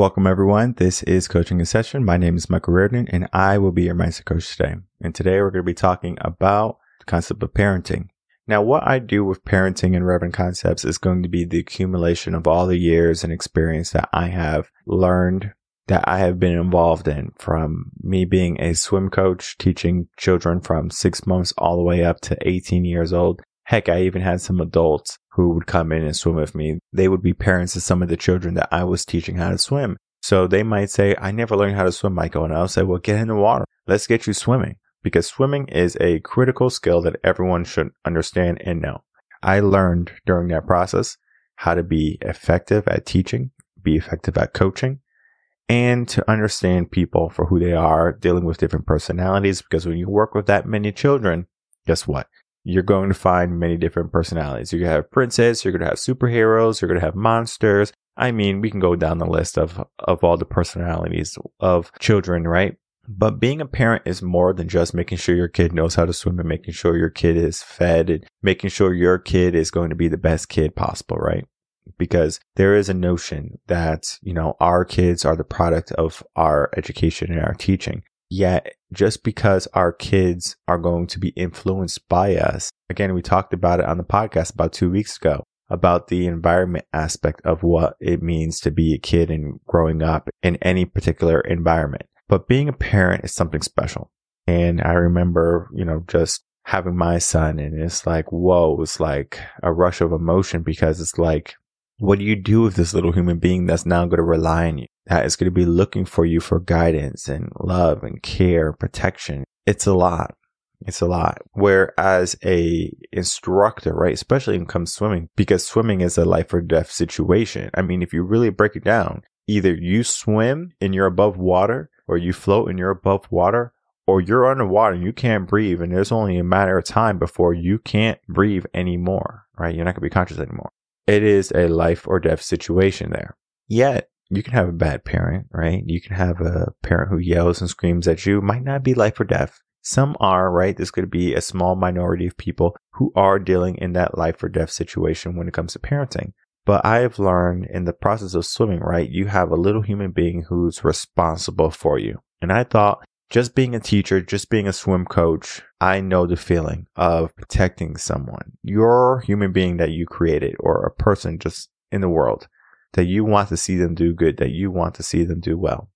Welcome, everyone. This is Coaching in Session. My name is Michael Rearden, and I will be your mindset coach today. And today we're going to be talking about the concept of parenting. Now, what I do with parenting and relevant concepts is going to be the accumulation of all the years and experience that I have learned, that I have been involved in from me being a swim coach, teaching children from six months all the way up to 18 years old. Heck, I even had some adults who would come in and swim with me. They would be parents of some of the children that I was teaching how to swim. So they might say, I never learned how to swim, Michael. And I'll say, well, get in the water. Let's get you swimming because swimming is a critical skill that everyone should understand and know. I learned during that process how to be effective at teaching, be effective at coaching, and to understand people for who they are, dealing with different personalities. Because when you work with that many children, guess what? You're going to find many different personalities. You're going to have princess, you're going to have superheroes, you're going to have monsters. I mean, we can go down the list of, of all the personalities of children, right? But being a parent is more than just making sure your kid knows how to swim and making sure your kid is fed and making sure your kid is going to be the best kid possible, right? Because there is a notion that, you know, our kids are the product of our education and our teaching. Yet, just because our kids are going to be influenced by us, again, we talked about it on the podcast about two weeks ago about the environment aspect of what it means to be a kid and growing up in any particular environment. But being a parent is something special. And I remember, you know, just having my son and it's like, whoa, it's like a rush of emotion because it's like, what do you do with this little human being that's now going to rely on you? That is going to be looking for you for guidance and love and care, protection. It's a lot. It's a lot. Whereas a instructor, right, especially when it comes swimming, because swimming is a life or death situation. I mean, if you really break it down, either you swim and you're above water or you float and you're above water or you're underwater and you can't breathe and there's only a matter of time before you can't breathe anymore, right? You're not going to be conscious anymore. It is a life or death situation there. Yet you can have a bad parent, right? You can have a parent who yells and screams at you. Might not be life or death. Some are, right? This could be a small minority of people who are dealing in that life or death situation when it comes to parenting. But I have learned in the process of swimming, right? You have a little human being who's responsible for you. And I thought just being a teacher, just being a swim coach, I know the feeling of protecting someone. Your human being that you created or a person just in the world that you want to see them do good, that you want to see them do well.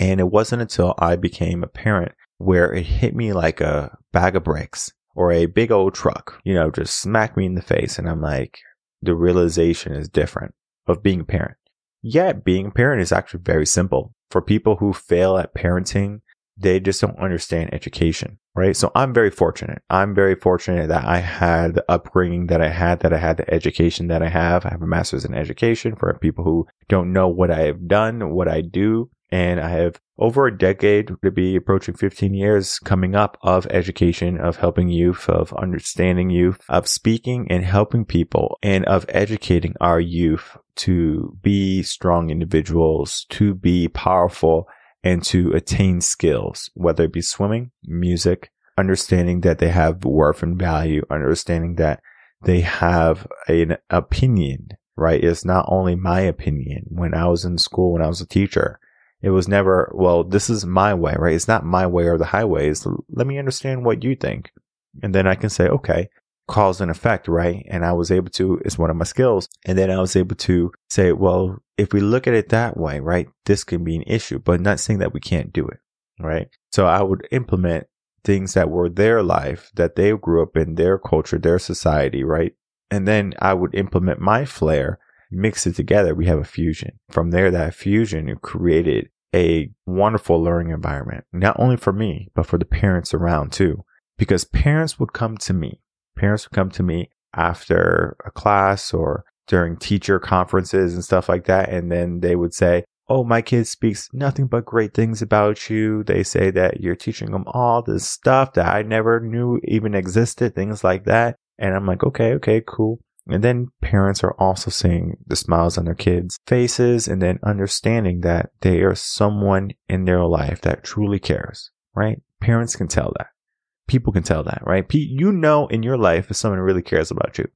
And it wasn't until I became a parent where it hit me like a bag of bricks or a big old truck, you know, just smack me in the face. And I'm like, the realization is different of being a parent. Yet being a parent is actually very simple. For people who fail at parenting, they just don't understand education, right? So I'm very fortunate. I'm very fortunate that I had the upbringing that I had, that I had the education that I have. I have a master's in education for people who don't know what I have done, what I do. And I have over a decade to be approaching 15 years coming up of education, of helping youth, of understanding youth, of speaking and helping people and of educating our youth to be strong individuals, to be powerful and to attain skills, whether it be swimming, music, understanding that they have worth and value, understanding that they have an opinion, right? It's not only my opinion. When I was in school, when I was a teacher, it was never, well, this is my way, right? It's not my way or the highway. It's let me understand what you think. And then I can say, okay, cause and effect, right? And I was able to, it's one of my skills. And then I was able to say, well, if we look at it that way, right, this can be an issue, but not saying that we can't do it, right? So I would implement things that were their life, that they grew up in, their culture, their society, right? And then I would implement my flair, mix it together. We have a fusion. From there, that fusion created a wonderful learning environment, not only for me, but for the parents around too. Because parents would come to me parents would come to me after a class or during teacher conferences and stuff like that. And then they would say, Oh, my kid speaks nothing but great things about you. They say that you're teaching them all this stuff that I never knew even existed, things like that. And I'm like, okay, okay, cool. And then parents are also seeing the smiles on their kids' faces and then understanding that they are someone in their life that truly cares, right? Parents can tell that people can tell that, right? You know in your life if someone really cares about you.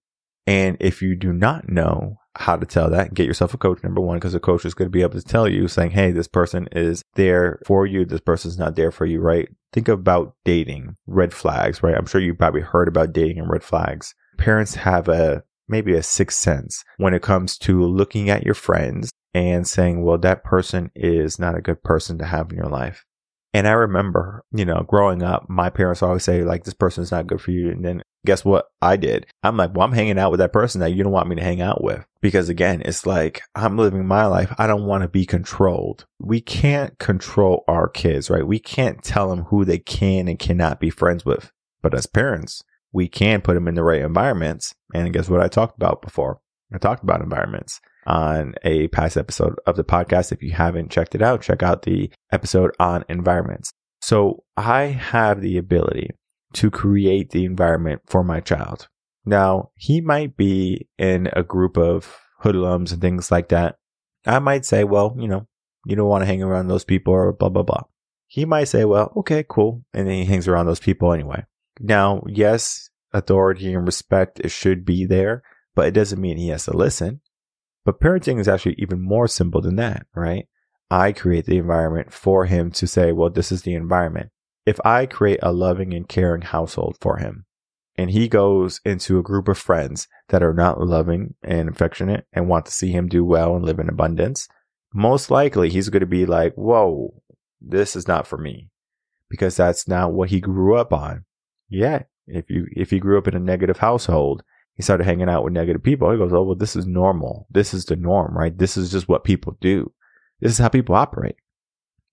And if you do not know how to tell that. Get yourself a coach, number one, because a coach is going to be able to tell you saying, Hey, this person is there for you. This person's not there for you, right? Think about dating, red flags, right? I'm sure you probably heard about dating and red flags. Parents have a, maybe a sixth sense when it comes to looking at your friends and saying, well, that person is not a good person to have in your life. And I remember, you know, growing up, my parents always say, like, this person is not good for you. And then guess what I did? I'm like, well, I'm hanging out with that person that you don't want me to hang out with. Because again, it's like, I'm living my life. I don't want to be controlled. We can't control our kids, right? We can't tell them who they can and cannot be friends with. But as parents, we can put them in the right environments. And guess what I talked about before? I talked about environments on a past episode of the podcast. If you haven't checked it out, check out the episode on environments. So I have the ability to create the environment for my child. Now, he might be in a group of hoodlums and things like that. I might say, well, you know, you don't want to hang around those people or blah, blah, blah. He might say, well, okay, cool. And then he hangs around those people anyway. Now, yes, authority and respect should be there, but it doesn't mean he has to listen. But parenting is actually even more simple than that, right? I create the environment for him to say, well, this is the environment. If I create a loving and caring household for him and he goes into a group of friends that are not loving and affectionate and want to see him do well and live in abundance, most likely he's going to be like, whoa, this is not for me because that's not what he grew up on. Yet, if you, if he grew up in a negative household he started hanging out with negative people. He goes, Oh, well, this is normal. This is the norm, right? This is just what people do. This is how people operate.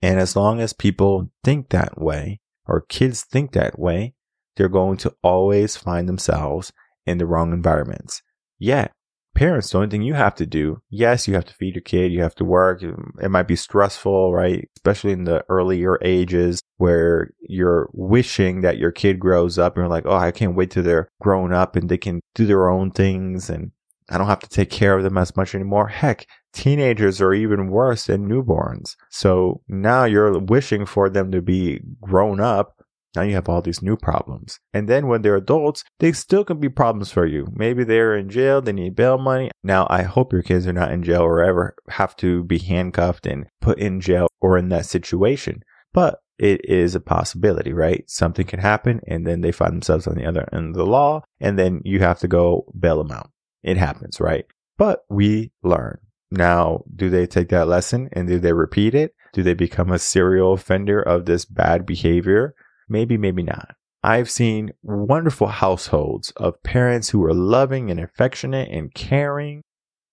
And as long as people think that way or kids think that way, they're going to always find themselves in the wrong environments. Yet parents, the only thing you have to do, yes, you have to feed your kid, you have to work. It might be stressful, right? Especially in the earlier ages where you're wishing that your kid grows up and you're like, oh, I can't wait till they're grown up and they can do their own things and I don't have to take care of them as much anymore. Heck, teenagers are even worse than newborns. So now you're wishing for them to be grown up now you have all these new problems. And then when they're adults, they still can be problems for you. Maybe they're in jail, they need bail money. Now, I hope your kids are not in jail or ever have to be handcuffed and put in jail or in that situation. But it is a possibility, right? Something can happen and then they find themselves on the other end of the law and then you have to go bail them out. It happens, right? But we learn. Now, do they take that lesson and do they repeat it? Do they become a serial offender of this bad behavior? Maybe, maybe not. I've seen wonderful households of parents who are loving and affectionate and caring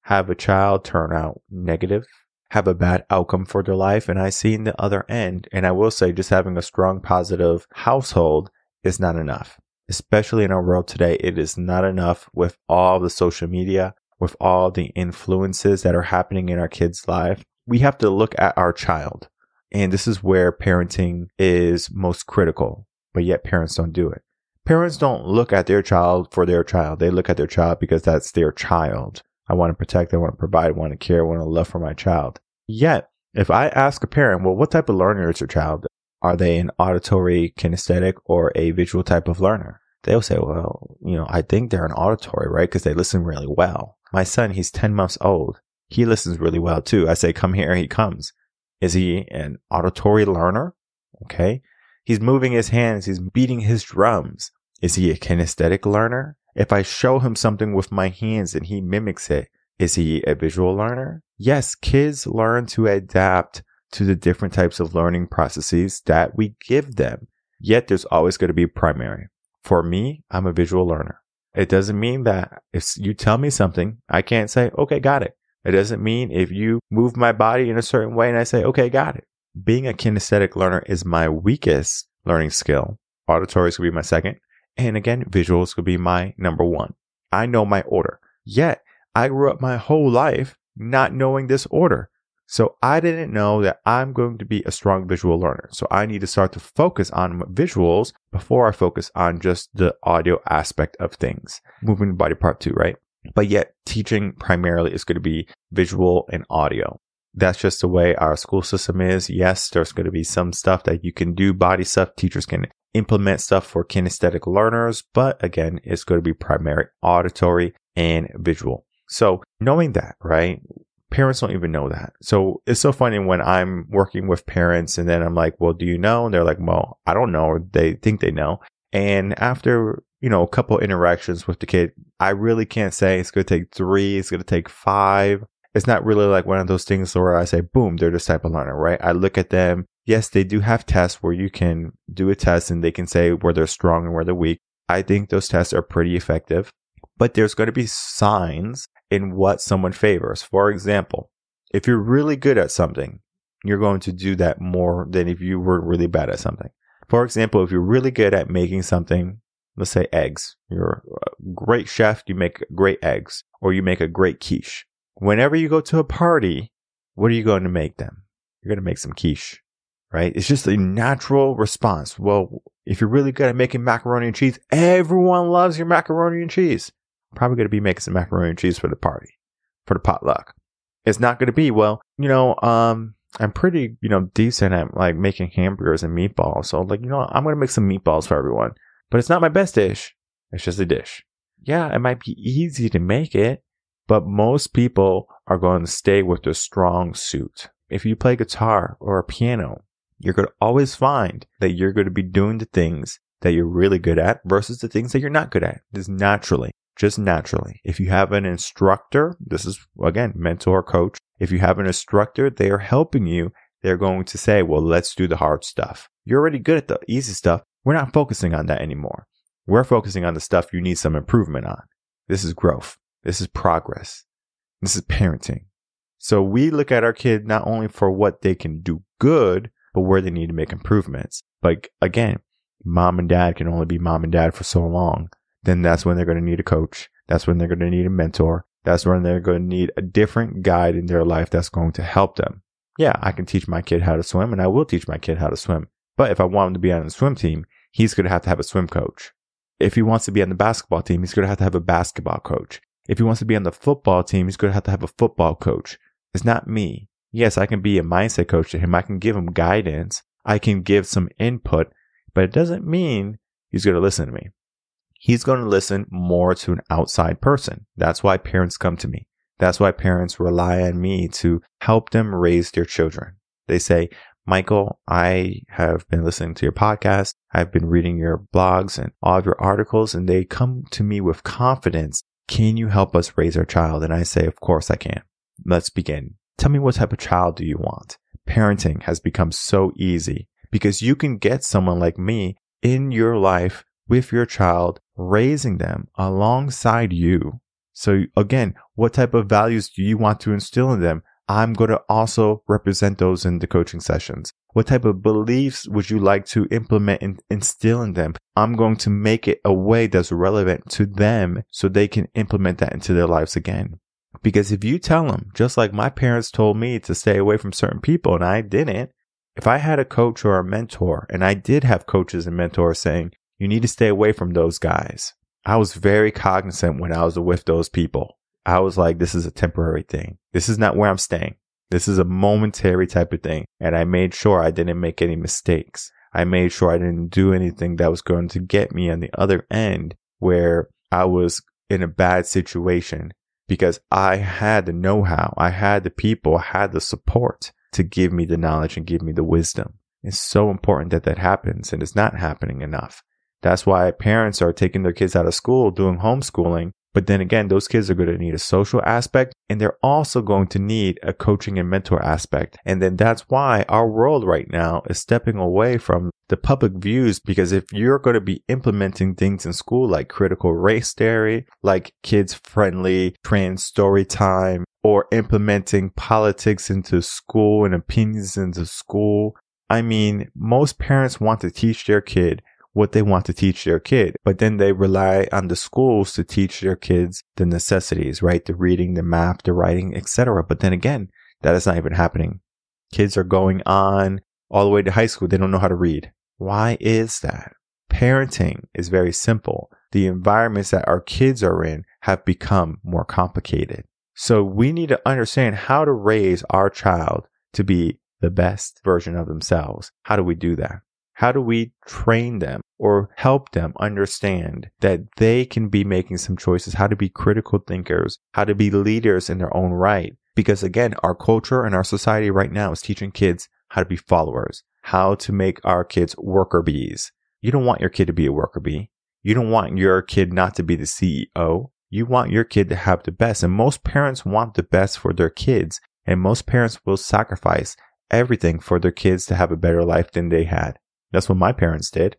have a child turn out negative, have a bad outcome for their life. And I've seen the other end. And I will say just having a strong positive household is not enough. Especially in our world today, it is not enough with all the social media, with all the influences that are happening in our kids' life. We have to look at our child. And this is where parenting is most critical, but yet parents don't do it. Parents don't look at their child for their child. They look at their child because that's their child. I want to protect, I want to provide, I want to care, I want to love for my child. Yet, if I ask a parent, well, what type of learner is your child? Are they an auditory, kinesthetic, or a visual type of learner? They'll say, well, you know, I think they're an auditory, right? Because they listen really well. My son, he's 10 months old. He listens really well too. I say, come here, he comes. Is he an auditory learner? Okay. He's moving his hands. He's beating his drums. Is he a kinesthetic learner? If I show him something with my hands and he mimics it, is he a visual learner? Yes, kids learn to adapt to the different types of learning processes that we give them. Yet there's always going to be primary. For me, I'm a visual learner. It doesn't mean that if you tell me something, I can't say, okay, got it. It doesn't mean if you move my body in a certain way and I say, okay, got it. Being a kinesthetic learner is my weakest learning skill. Auditory could be my second. And again, visuals could be my number one. I know my order. Yet I grew up my whole life not knowing this order. So I didn't know that I'm going to be a strong visual learner. So I need to start to focus on visuals before I focus on just the audio aspect of things. Moving body part two, right? But yet teaching primarily is going to be visual and audio. That's just the way our school system is. Yes, there's going to be some stuff that you can do body stuff. Teachers can implement stuff for kinesthetic learners, but again, it's going to be primary auditory and visual. So knowing that, right? Parents don't even know that. So it's so funny when I'm working with parents and then I'm like, well, do you know? And they're like, well, I don't know. Or they think they know. And after, you know, a couple interactions with the kid, I really can't say it's going to take three. It's going to take five. It's not really like one of those things where I say, boom, they're this type of learner, right? I look at them. Yes, they do have tests where you can do a test and they can say where they're strong and where they're weak. I think those tests are pretty effective, but there's going to be signs in what someone favors. For example, if you're really good at something, you're going to do that more than if you were really bad at something. For example, if you're really good at making something, let's say eggs, you're a great chef, you make great eggs, or you make a great quiche. Whenever you go to a party, what are you going to make them? You're going to make some quiche, right? It's just a natural response. Well, if you're really good at making macaroni and cheese, everyone loves your macaroni and cheese. probably going to be making some macaroni and cheese for the party, for the potluck. It's not going to be, well, you know, um, I'm pretty, you know, decent at like making hamburgers and meatballs. So like, you know, I'm going to make some meatballs for everyone, but it's not my best dish. It's just a dish. Yeah, it might be easy to make it, but most people are going to stay with their strong suit. If you play guitar or a piano, you're going to always find that you're going to be doing the things that you're really good at versus the things that you're not good at. Just naturally, just naturally. If you have an instructor, this is again, mentor, coach. If you have an instructor, they are helping you. They're going to say, well, let's do the hard stuff. You're already good at the easy stuff. We're not focusing on that anymore. We're focusing on the stuff you need some improvement on. This is growth. This is progress. This is parenting. So we look at our kid not only for what they can do good, but where they need to make improvements. But again, mom and dad can only be mom and dad for so long. Then that's when they're going to need a coach. That's when they're going to need a mentor. That's when they're going to need a different guide in their life that's going to help them. Yeah, I can teach my kid how to swim and I will teach my kid how to swim. But if I want him to be on the swim team, he's going to have to have a swim coach. If he wants to be on the basketball team, he's going to have to have a basketball coach. If he wants to be on the football team, he's going to have to have a football coach. It's not me. Yes, I can be a mindset coach to him. I can give him guidance. I can give some input, but it doesn't mean he's going to listen to me he's going to listen more to an outside person. That's why parents come to me. That's why parents rely on me to help them raise their children. They say, Michael, I have been listening to your podcast. I've been reading your blogs and all of your articles, and they come to me with confidence. Can you help us raise our child? And I say, Of course I can. Let's begin. Tell me what type of child do you want? Parenting has become so easy because you can get someone like me in your life with your child, raising them alongside you. So again, what type of values do you want to instill in them? I'm going to also represent those in the coaching sessions. What type of beliefs would you like to implement and instill in them? I'm going to make it a way that's relevant to them so they can implement that into their lives again. Because if you tell them, just like my parents told me to stay away from certain people and I didn't, if I had a coach or a mentor, and I did have coaches and mentors saying, you need to stay away from those guys. I was very cognizant when I was with those people. I was like, this is a temporary thing. This is not where I'm staying. This is a momentary type of thing. And I made sure I didn't make any mistakes. I made sure I didn't do anything that was going to get me on the other end where I was in a bad situation because I had the know how. I had the people, I had the support to give me the knowledge and give me the wisdom. It's so important that that happens and it's not happening enough. That's why parents are taking their kids out of school doing homeschooling. But then again, those kids are going to need a social aspect and they're also going to need a coaching and mentor aspect. And then that's why our world right now is stepping away from the public views because if you're going to be implementing things in school like critical race theory, like kids friendly trans story time, or implementing politics into school and opinions into school, I mean, most parents want to teach their kid what they want to teach their kid. But then they rely on the schools to teach their kids the necessities, right? The reading, the math, the writing, etc. But then again, that is not even happening. Kids are going on all the way to high school. They don't know how to read. Why is that? Parenting is very simple. The environments that our kids are in have become more complicated. So we need to understand how to raise our child to be the best version of themselves. How do we do that? How do we train them or help them understand that they can be making some choices, how to be critical thinkers, how to be leaders in their own right? Because again, our culture and our society right now is teaching kids how to be followers, how to make our kids worker bees. You don't want your kid to be a worker bee. You don't want your kid not to be the CEO. You want your kid to have the best. And most parents want the best for their kids. And most parents will sacrifice everything for their kids to have a better life than they had. That's what my parents did.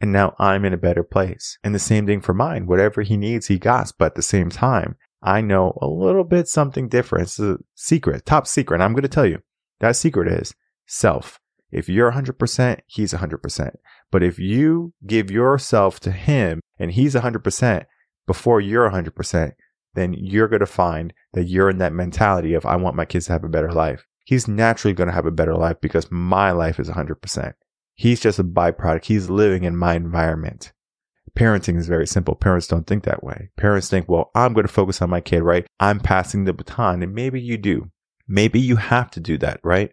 And now I'm in a better place. And the same thing for mine. Whatever he needs, he got. But at the same time, I know a little bit something different. It's a secret, top secret. And I'm going to tell you that secret is self. If you're 100%, he's 100%. But if you give yourself to him and he's 100% before you're 100%, then you're going to find that you're in that mentality of, I want my kids to have a better life. He's naturally going to have a better life because my life is 100%. He's just a byproduct. He's living in my environment. Parenting is very simple. Parents don't think that way. Parents think, well, I'm going to focus on my kid, right? I'm passing the baton. And maybe you do. Maybe you have to do that, right?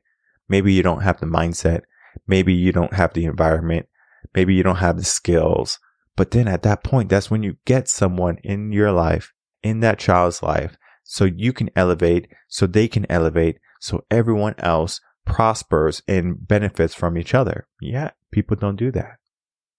Maybe you don't have the mindset. Maybe you don't have the environment. Maybe you don't have the skills. But then at that point, that's when you get someone in your life, in that child's life, so you can elevate, so they can elevate, so everyone else prospers and benefits from each other. Yeah, people don't do that.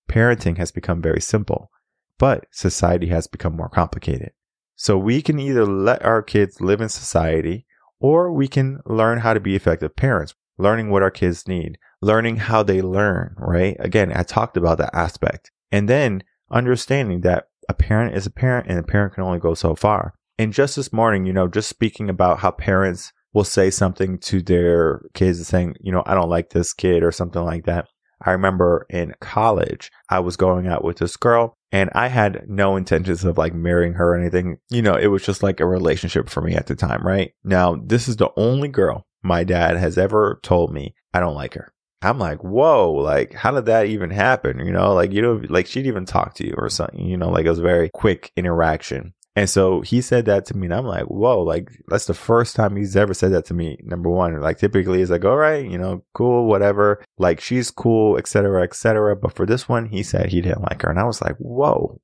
Parenting has become very simple, but society has become more complicated. So we can either let our kids live in society or we can learn how to be effective parents, learning what our kids need, learning how they learn, right? Again, I talked about that aspect. And then understanding that a parent is a parent and a parent can only go so far. And just this morning, you know, just speaking about how parents will say something to their kids saying, you know, I don't like this kid or something like that. I remember in college, I was going out with this girl and I had no intentions of like marrying her or anything. You know, it was just like a relationship for me at the time, right? Now, this is the only girl my dad has ever told me I don't like her. I'm like, whoa, like, how did that even happen? You know, like, you know, like she'd even talk to you or something, you know, like it was a very quick interaction. And so he said that to me, and I'm like, whoa, like that's the first time he's ever said that to me. Number one, like typically he's like, all right, you know, cool, whatever, like she's cool, etc., etc. But for this one, he said he didn't like her, and I was like, whoa,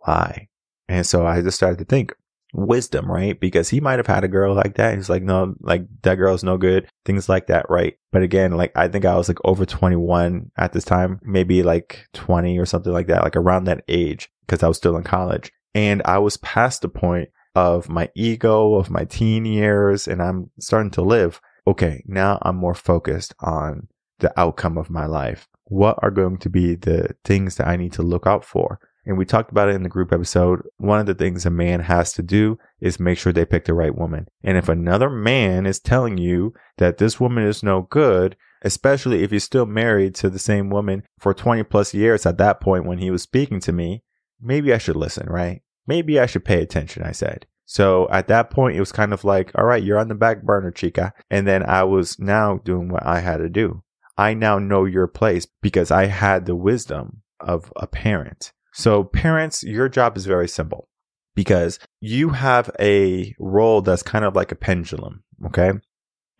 why? And so I just started to think, wisdom, right? Because he might have had a girl like that. He's like, no, like that girl's no good. Things like that, right? But again, like I think I was like over 21 at this time, maybe like 20 or something like that, like around that age, because I was still in college. And I was past the point of my ego, of my teen years, and I'm starting to live. Okay, now I'm more focused on the outcome of my life. What are going to be the things that I need to look out for? And we talked about it in the group episode. One of the things a man has to do is make sure they pick the right woman. And if another man is telling you that this woman is no good, especially if you're still married to the same woman for 20 plus years at that point when he was speaking to me, maybe I should listen, right? Maybe I should pay attention, I said. So at that point, it was kind of like, all right, you're on the back burner, chica. And then I was now doing what I had to do. I now know your place because I had the wisdom of a parent. So parents, your job is very simple because you have a role that's kind of like a pendulum. Okay.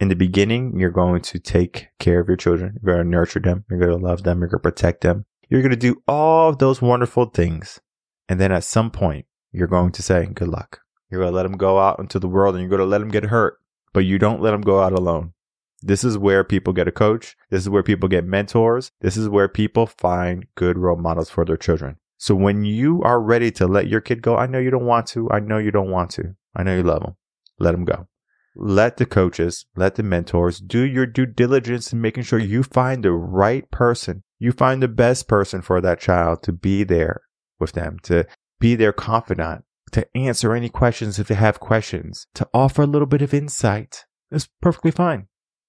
In the beginning, you're going to take care of your children. You're going to nurture them. You're going to love them. You're going to protect them. You're going to do all of those wonderful things. And then at some point, you're going to say, good luck. You're going to let them go out into the world and you're going to let them get hurt, but you don't let them go out alone. This is where people get a coach. This is where people get mentors. This is where people find good role models for their children. So when you are ready to let your kid go, I know you don't want to. I know you don't want to. I know you love them. Let them go. Let the coaches, let the mentors do your due diligence in making sure you find the right person. You find the best person for that child to be there with them, to be their confidant, to answer any questions if they have questions, to offer a little bit of insight. It's perfectly fine.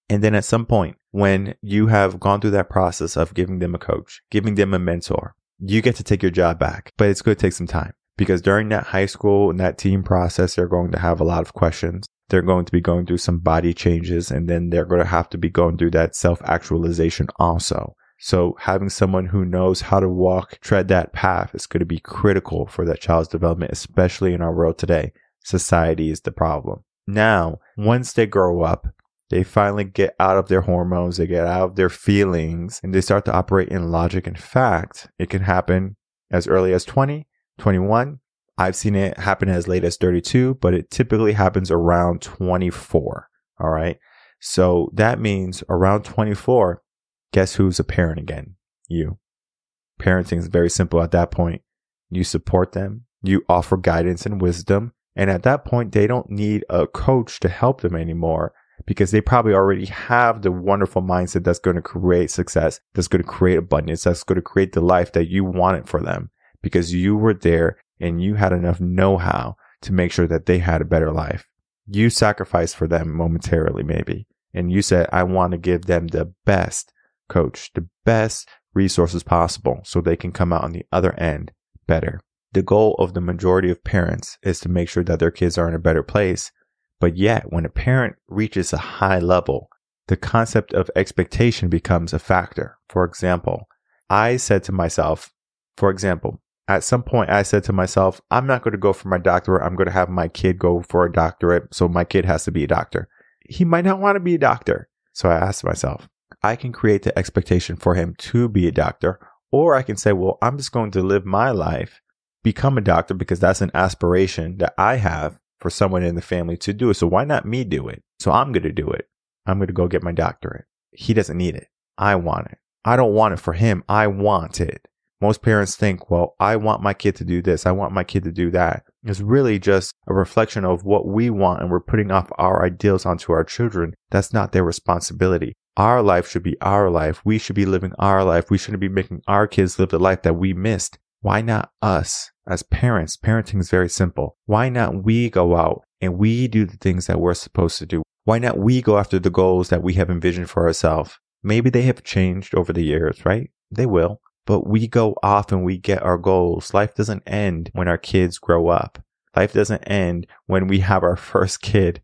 And then at some point, when you have gone through that process of giving them a coach, giving them a mentor, you get to take your job back. But it's going to take some time because during that high school and that team process, they're going to have a lot of questions. They're going to be going through some body changes and then they're going to have to be going through that self actualization also. So having someone who knows how to walk, tread that path is going to be critical for that child's development, especially in our world today. Society is the problem. Now, once they grow up, They finally get out of their hormones, they get out of their feelings, and they start to operate in logic and fact. It can happen as early as 20, 21. I've seen it happen as late as 32, but it typically happens around 24. All right. So that means around 24, guess who's a parent again? You. Parenting is very simple at that point. You support them, you offer guidance and wisdom. And at that point, they don't need a coach to help them anymore because they probably already have the wonderful mindset that's going to create success, that's going to create abundance, that's going to create the life that you wanted for them because you were there and you had enough know how to make sure that they had a better life. You sacrificed for them momentarily, maybe. And you said, I want to give them the best coach, the best resources possible so they can come out on the other end better. The goal of the majority of parents is to make sure that their kids are in a better place. But yet, when a parent reaches a high level, the concept of expectation becomes a factor. For example, I said to myself, for example, at some point I said to myself, I'm not going to go for my doctorate. I'm going to have my kid go for a doctorate. So my kid has to be a doctor. He might not want to be a doctor. So I asked myself, I can create the expectation for him to be a doctor, or I can say, well, I'm just going to live my life, become a doctor because that's an aspiration that I have for someone in the family to do it. So why not me do it? So I'm going to do it. I'm going to go get my doctorate. He doesn't need it. I want it. I don't want it for him. I want it. Most parents think, well, I want my kid to do this. I want my kid to do that. It's really just a reflection of what we want and we're putting off our ideals onto our children. That's not their responsibility. Our life should be our life. We should be living our life. We shouldn't be making our kids live the life that we missed. Why not us as parents? Parenting is very simple. Why not we go out and we do the things that we're supposed to do? Why not we go after the goals that we have envisioned for ourselves? Maybe they have changed over the years, right? They will but we go off and we get our goals. Life doesn't end when our kids grow up. Life doesn't end when we have our first kid.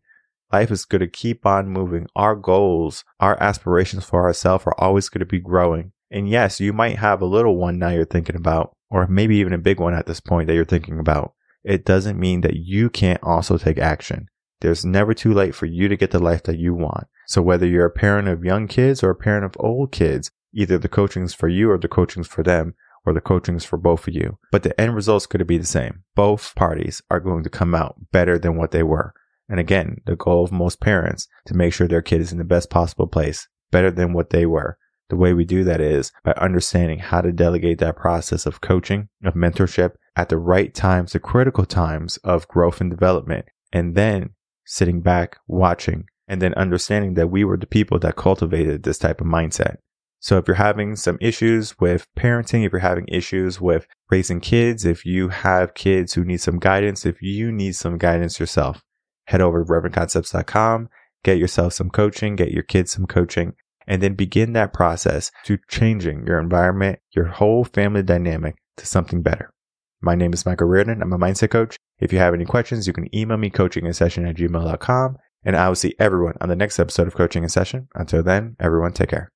Life is going to keep on moving. Our goals, our aspirations for ourselves are always going to be growing. And yes, you might have a little one now you're thinking about, or maybe even a big one at this point that you're thinking about. It doesn't mean that you can't also take action. There's never too late for you to get the life that you want. So whether you're a parent of young kids or a parent of old kids, Either the coaching's for you or the coaching's for them or the coaching's for both of you. But the end result's going to be the same. Both parties are going to come out better than what they were. And again, the goal of most parents to make sure their kid is in the best possible place, better than what they were. The way we do that is by understanding how to delegate that process of coaching, of mentorship at the right times, the critical times of growth and development, and then sitting back, watching, and then understanding that we were the people that cultivated this type of mindset. So if you're having some issues with parenting, if you're having issues with raising kids, if you have kids who need some guidance, if you need some guidance yourself, head over to revenconcepts.com, get yourself some coaching, get your kids some coaching, and then begin that process to changing your environment, your whole family dynamic to something better. My name is Michael Rearden. I'm a mindset coach. If you have any questions, you can email me coaching in session at gmail.com and I will see everyone on the next episode of coaching in session. Until then, everyone take care.